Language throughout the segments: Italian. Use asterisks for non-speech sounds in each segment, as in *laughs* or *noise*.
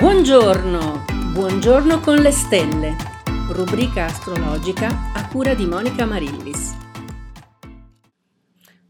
Buongiorno, buongiorno con le stelle, rubrica astrologica a cura di Monica Marillis.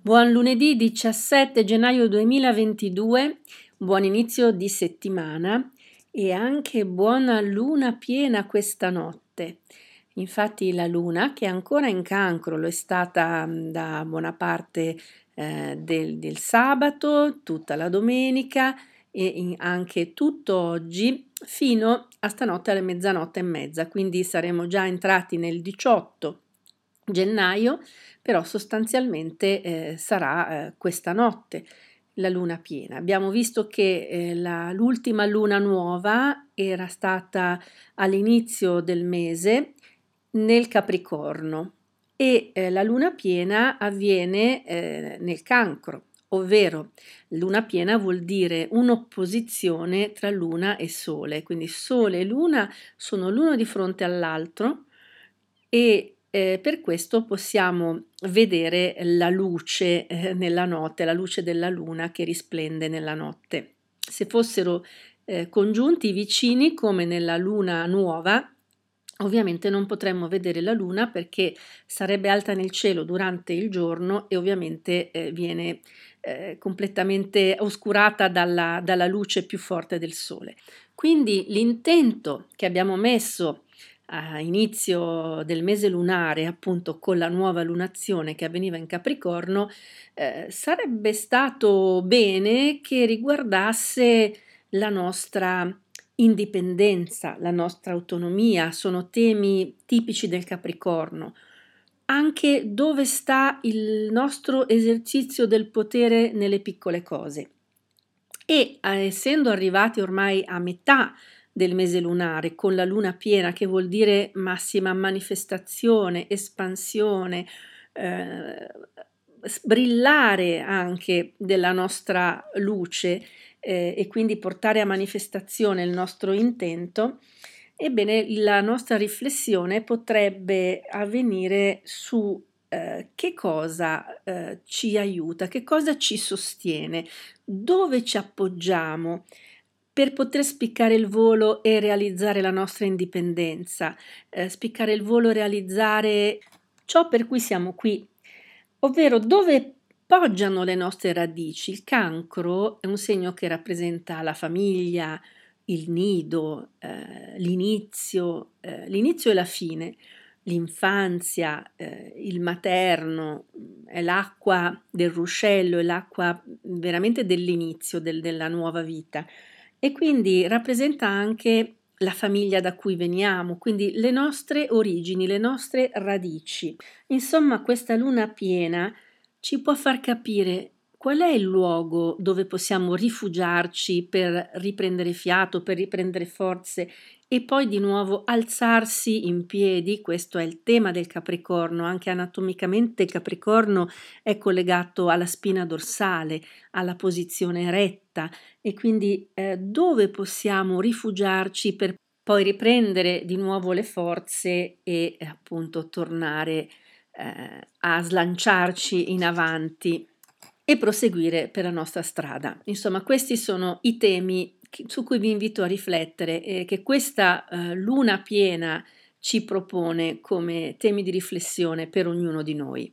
Buon lunedì 17 gennaio 2022, buon inizio di settimana e anche buona luna piena questa notte. Infatti la luna, che è ancora in cancro, lo è stata da buona parte eh, del, del sabato, tutta la domenica, e anche tutto oggi fino a stanotte alle mezzanotte e mezza, quindi saremo già entrati nel 18 gennaio, però sostanzialmente eh, sarà eh, questa notte la luna piena. Abbiamo visto che eh, la, l'ultima luna nuova era stata all'inizio del mese nel Capricorno e eh, la luna piena avviene eh, nel Cancro ovvero luna piena vuol dire un'opposizione tra luna e sole, quindi sole e luna sono l'uno di fronte all'altro e eh, per questo possiamo vedere la luce eh, nella notte, la luce della luna che risplende nella notte. Se fossero eh, congiunti vicini come nella luna nuova, Ovviamente non potremmo vedere la luna perché sarebbe alta nel cielo durante il giorno e ovviamente eh, viene eh, completamente oscurata dalla, dalla luce più forte del sole. Quindi l'intento che abbiamo messo a inizio del mese lunare, appunto con la nuova lunazione che avveniva in Capricorno, eh, sarebbe stato bene che riguardasse la nostra indipendenza, la nostra autonomia, sono temi tipici del Capricorno. Anche dove sta il nostro esercizio del potere nelle piccole cose. E eh, essendo arrivati ormai a metà del mese lunare, con la luna piena, che vuol dire massima manifestazione, espansione, eh, brillare anche della nostra luce, eh, e quindi portare a manifestazione il nostro intento, ebbene la nostra riflessione potrebbe avvenire su eh, che cosa eh, ci aiuta, che cosa ci sostiene, dove ci appoggiamo per poter spiccare il volo e realizzare la nostra indipendenza, eh, spiccare il volo, realizzare ciò per cui siamo qui, ovvero dove poggiano le nostre radici. Il cancro è un segno che rappresenta la famiglia, il nido, eh, l'inizio, eh, l'inizio e la fine, l'infanzia, eh, il materno, è l'acqua del ruscello, è l'acqua veramente dell'inizio del, della nuova vita e quindi rappresenta anche la famiglia da cui veniamo, quindi le nostre origini, le nostre radici. Insomma, questa luna piena ci può far capire qual è il luogo dove possiamo rifugiarci per riprendere fiato, per riprendere forze e poi di nuovo alzarsi in piedi, questo è il tema del Capricorno, anche anatomicamente il Capricorno è collegato alla spina dorsale, alla posizione eretta e quindi eh, dove possiamo rifugiarci per poi riprendere di nuovo le forze e appunto tornare eh, a slanciarci in avanti e proseguire per la nostra strada. Insomma, questi sono i temi su cui vi invito a riflettere e che questa eh, luna piena ci propone come temi di riflessione per ognuno di noi.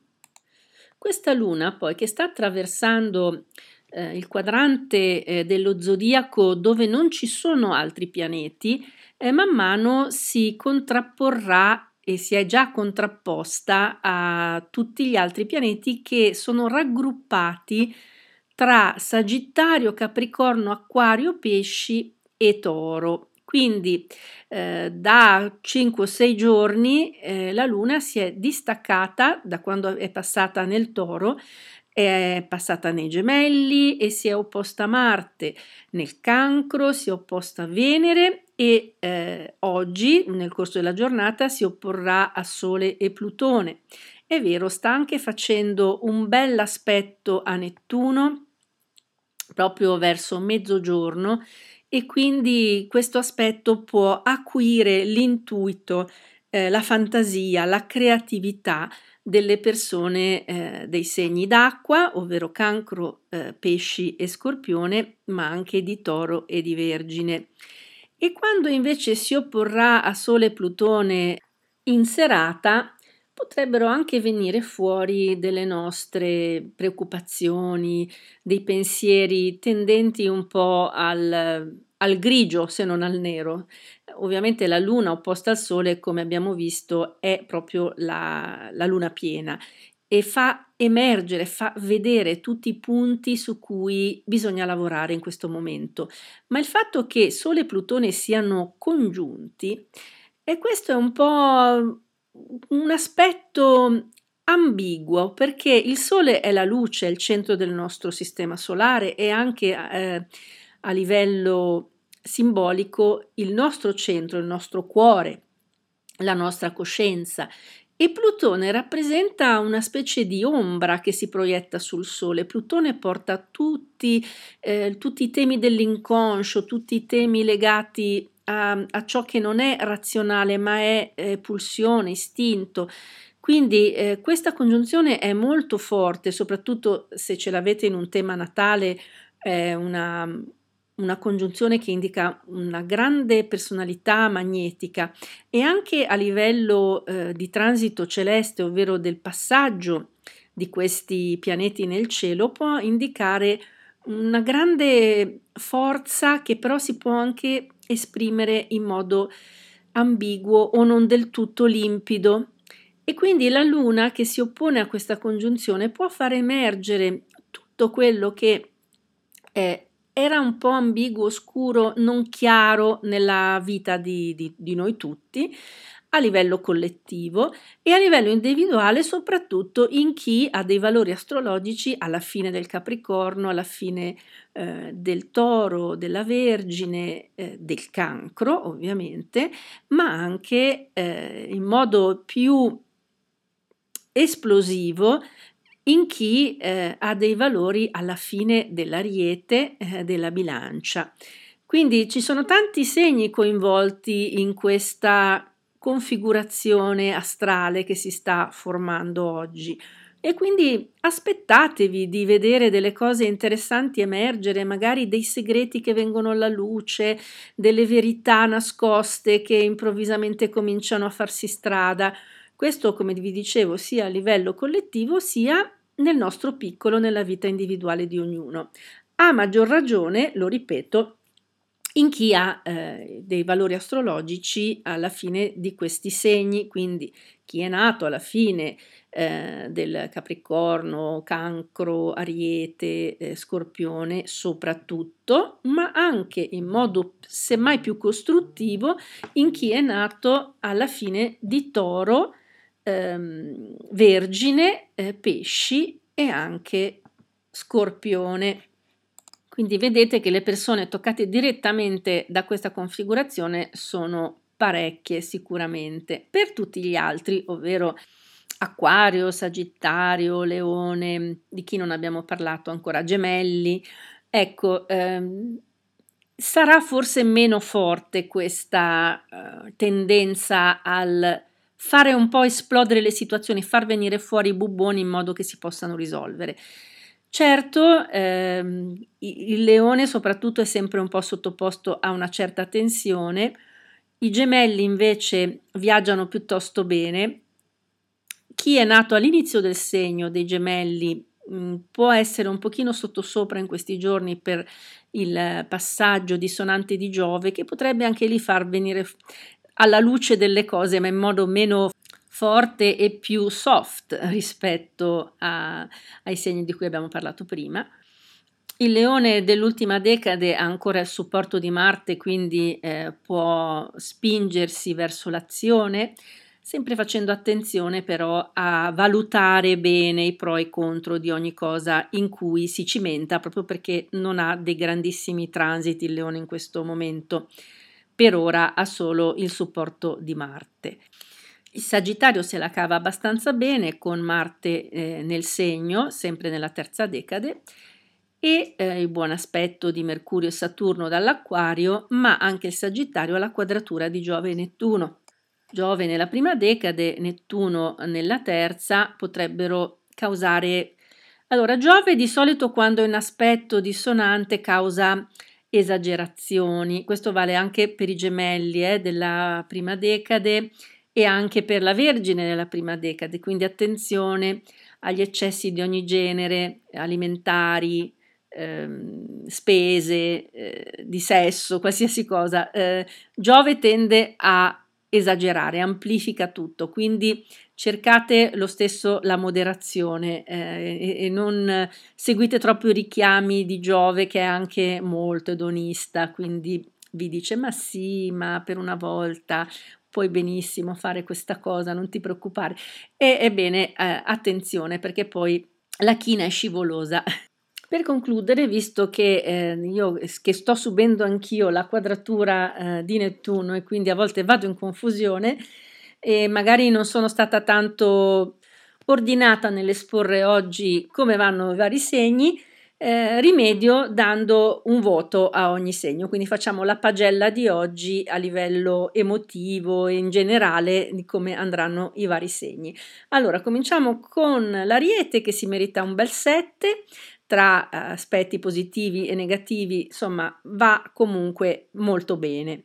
Questa luna poi che sta attraversando eh, il quadrante eh, dello zodiaco dove non ci sono altri pianeti, eh, man mano si contrapporrà e si è già contrapposta a tutti gli altri pianeti che sono raggruppati tra Sagittario, Capricorno, Acquario, Pesci e Toro. Quindi eh, da 5-6 giorni eh, la Luna si è distaccata da quando è passata nel Toro è passata nei gemelli e si è opposta a Marte nel cancro, si è opposta a Venere e eh, oggi, nel corso della giornata, si opporrà a Sole e Plutone. È vero, sta anche facendo un bel aspetto a Nettuno proprio verso mezzogiorno e quindi questo aspetto può acuire l'intuito, eh, la fantasia, la creatività delle persone eh, dei segni d'acqua, ovvero cancro, eh, pesci e scorpione, ma anche di toro e di vergine. E quando invece si opporrà a Sole e Plutone in serata, potrebbero anche venire fuori delle nostre preoccupazioni, dei pensieri tendenti un po' al, al grigio se non al nero. Ovviamente la luna opposta al sole, come abbiamo visto, è proprio la, la luna piena e fa emergere, fa vedere tutti i punti su cui bisogna lavorare in questo momento. Ma il fatto che Sole e Plutone siano congiunti, e questo è un po' un aspetto ambiguo perché il Sole è la luce, è il centro del nostro sistema solare e anche eh, a livello simbolico il nostro centro, il nostro cuore, la nostra coscienza. E Plutone rappresenta una specie di ombra che si proietta sul Sole. Plutone porta tutti, eh, tutti i temi dell'inconscio, tutti i temi legati a, a ciò che non è razionale ma è eh, pulsione, istinto. Quindi eh, questa congiunzione è molto forte, soprattutto se ce l'avete in un tema natale, una, una congiunzione che indica una grande personalità magnetica e anche a livello eh, di transito celeste, ovvero del passaggio di questi pianeti nel cielo, può indicare una grande forza che però si può anche esprimere in modo ambiguo o non del tutto limpido. E quindi la luna che si oppone a questa congiunzione può far emergere tutto quello che è, era un po' ambiguo, oscuro, non chiaro nella vita di, di, di noi tutti, a livello collettivo e a livello individuale, soprattutto in chi ha dei valori astrologici alla fine del Capricorno, alla fine eh, del Toro, della Vergine, eh, del Cancro, ovviamente, ma anche eh, in modo più esplosivo in chi eh, ha dei valori alla fine dell'ariete, eh, della bilancia. Quindi ci sono tanti segni coinvolti in questa configurazione astrale che si sta formando oggi. E quindi aspettatevi di vedere delle cose interessanti emergere, magari dei segreti che vengono alla luce, delle verità nascoste che improvvisamente cominciano a farsi strada. Questo, come vi dicevo, sia a livello collettivo sia nel nostro piccolo, nella vita individuale di ognuno. A maggior ragione, lo ripeto, in chi ha eh, dei valori astrologici alla fine di questi segni, quindi chi è nato alla fine eh, del Capricorno, Cancro, Ariete, eh, Scorpione soprattutto, ma anche in modo semmai più costruttivo in chi è nato alla fine di Toro, ehm, Vergine, eh, Pesci e anche Scorpione. Quindi vedete che le persone toccate direttamente da questa configurazione sono parecchie sicuramente. Per tutti gli altri, ovvero Acquario, Sagittario, Leone, di chi non abbiamo parlato ancora, Gemelli, ecco, ehm, sarà forse meno forte questa eh, tendenza al fare un po' esplodere le situazioni, far venire fuori i bubboni in modo che si possano risolvere. Certo, ehm, il leone soprattutto è sempre un po' sottoposto a una certa tensione, i gemelli invece viaggiano piuttosto bene. Chi è nato all'inizio del segno dei gemelli mh, mm, può essere un pochino sottosopra in questi giorni per il passaggio dissonante di Giove che potrebbe anche lì far venire alla luce delle cose ma in modo meno forte e più soft rispetto a, ai segni di cui abbiamo parlato prima. Il leone dell'ultima decade ha ancora il supporto di Marte, quindi eh, può spingersi verso l'azione, sempre facendo attenzione però a valutare bene i pro e i contro di ogni cosa in cui si cimenta, proprio perché non ha dei grandissimi transiti il leone in questo momento. Per ora ha solo il supporto di Marte. Il Sagittario se la cava abbastanza bene con Marte eh, nel segno, sempre nella terza decade, e eh, il buon aspetto di Mercurio e Saturno dall'Acquario, ma anche il Sagittario ha la quadratura di Giove e Nettuno. Giove nella prima decade, Nettuno nella terza potrebbero causare... Allora, Giove di solito quando è in aspetto dissonante causa esagerazioni. Questo vale anche per i gemelli eh, della prima decade e anche per la Vergine della prima decade, quindi attenzione agli eccessi di ogni genere, alimentari, ehm, spese, eh, di sesso, qualsiasi cosa. Eh, Giove tende a esagerare, amplifica tutto, quindi cercate lo stesso la moderazione eh, e, e, non seguite troppo i richiami di Giove che è anche molto edonista, quindi vi dice ma sì, ma per una volta puoi benissimo fare questa cosa, non ti preoccupare. E ebbene, eh, attenzione perché poi la china è scivolosa. *laughs* Per concludere, visto che eh, io che sto subendo anch'io la quadratura eh, di Nettuno e quindi a volte vado in confusione e magari non sono stata tanto ordinata nell'esporre oggi come vanno i vari segni, eh, rimedio dando un voto a ogni segno, quindi facciamo la pagella di oggi a livello emotivo e in generale di come andranno i vari segni. Allora, cominciamo con l'Ariete che si merita un bel 7, tra eh, aspetti positivi e negativi, insomma, va comunque molto bene.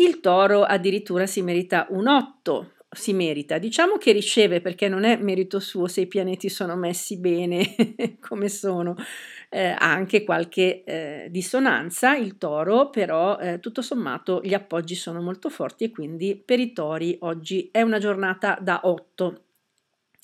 Il toro addirittura si merita un 8, si merita. Diciamo che riceve perché non è merito suo se i pianeti sono messi bene *laughs* come sono. Eh, ha anche qualche eh, dissonanza il toro, però eh, tutto sommato gli appoggi sono molto forti e quindi per i tori oggi è una giornata da 8.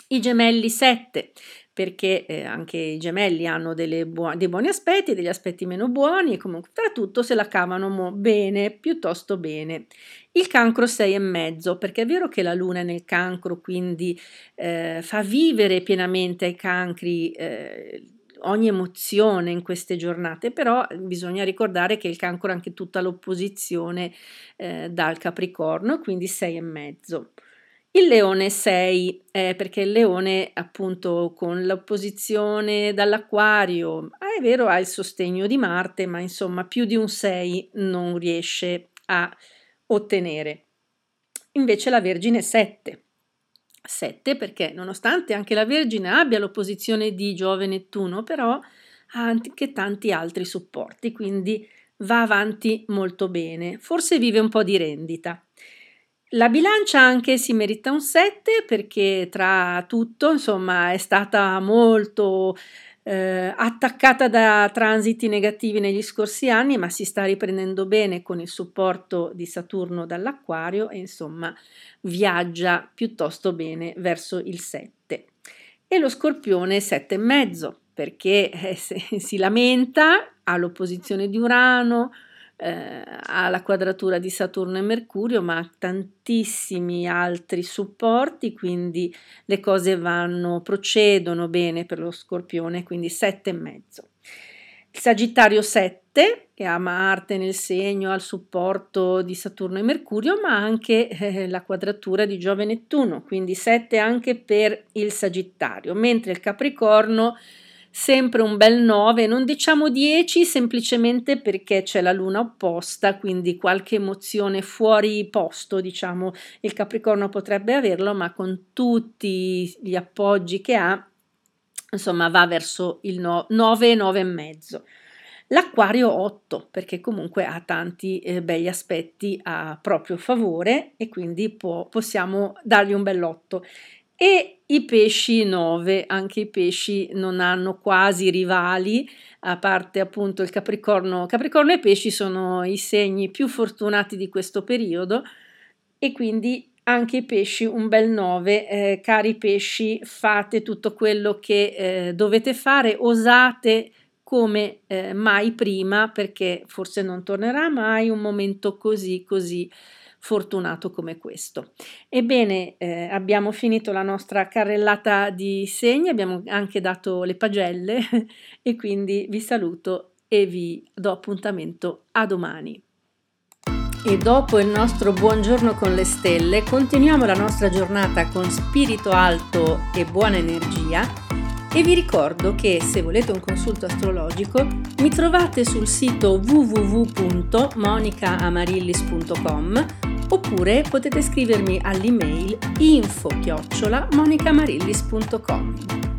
I gemelli 7 perché eh, anche i gemelli hanno buo- dei buoni aspetti degli aspetti meno buoni e comunque tra tutto se la cavano mo- bene, piuttosto bene. Il cancro 6 e mezzo, perché è vero che la luna è nel cancro, quindi eh, fa vivere pienamente ai cancri eh, ogni emozione in queste giornate, però bisogna ricordare che il cancro ha anche tutta l'opposizione eh, dal capricorno, quindi 6 e mezzo. Il leone 6, eh, perché il leone appunto con l'opposizione dall'acquario, ah, è vero ha il sostegno di Marte, ma insomma più di un 6 non riesce a ottenere. Invece la Vergine 7. 7 perché nonostante anche la Vergine abbia l'opposizione di Giove-Nettuno, però ha anche tanti altri supporti, quindi va avanti molto bene. Forse vive un po' di rendita. La bilancia anche si merita un 7 perché tra tutto, insomma, è stata molto eh, attaccata da transiti negativi negli scorsi anni, ma si sta riprendendo bene con il supporto di Saturno dall'Acquario e insomma viaggia piuttosto bene verso il 7. E lo Scorpione 7,5 perché eh, si lamenta, ha l'opposizione di Urano, eh, la quadratura di Saturno e Mercurio, ma ha tantissimi altri supporti, quindi le cose vanno, procedono bene per lo Scorpione, quindi 7,5. Il Sagittario 7, che ha Marte nel segno, ha il supporto di Saturno e Mercurio, ma anche eh, la quadratura di Giove e Nettuno, quindi 7 anche per il Sagittario, mentre il Capricorno sempre un bel 9, non diciamo 10 semplicemente perché c'è la luna opposta, quindi qualche emozione fuori posto, diciamo, il Capricorno potrebbe averlo, ma con tutti gli appoggi che ha, insomma, va verso il no, 9, 9 e mezzo. L'Aquario 8, perché comunque ha tanti eh, begli aspetti a proprio favore e quindi può, possiamo dargli un bell'otto e i pesci 9, anche i pesci non hanno quasi rivali, a parte appunto il Capricorno. Capricorno e pesci sono i segni più fortunati di questo periodo e quindi anche i pesci un bel 9. Eh, cari pesci, fate tutto quello che eh, dovete fare, osate come eh, mai prima perché forse non tornerà mai un momento così così fortunato come questo. Ebbene, eh, abbiamo finito la nostra carrellata di segni, abbiamo anche dato le pagelle *laughs* e quindi vi saluto e vi do appuntamento a domani. E dopo il nostro buongiorno con le stelle, continuiamo la nostra giornata con spirito alto e buona energia e vi ricordo che se volete un consulto astrologico mi trovate sul sito www.monicamarillis.com oppure potete scrivermi all'email info-monicamarillis.com.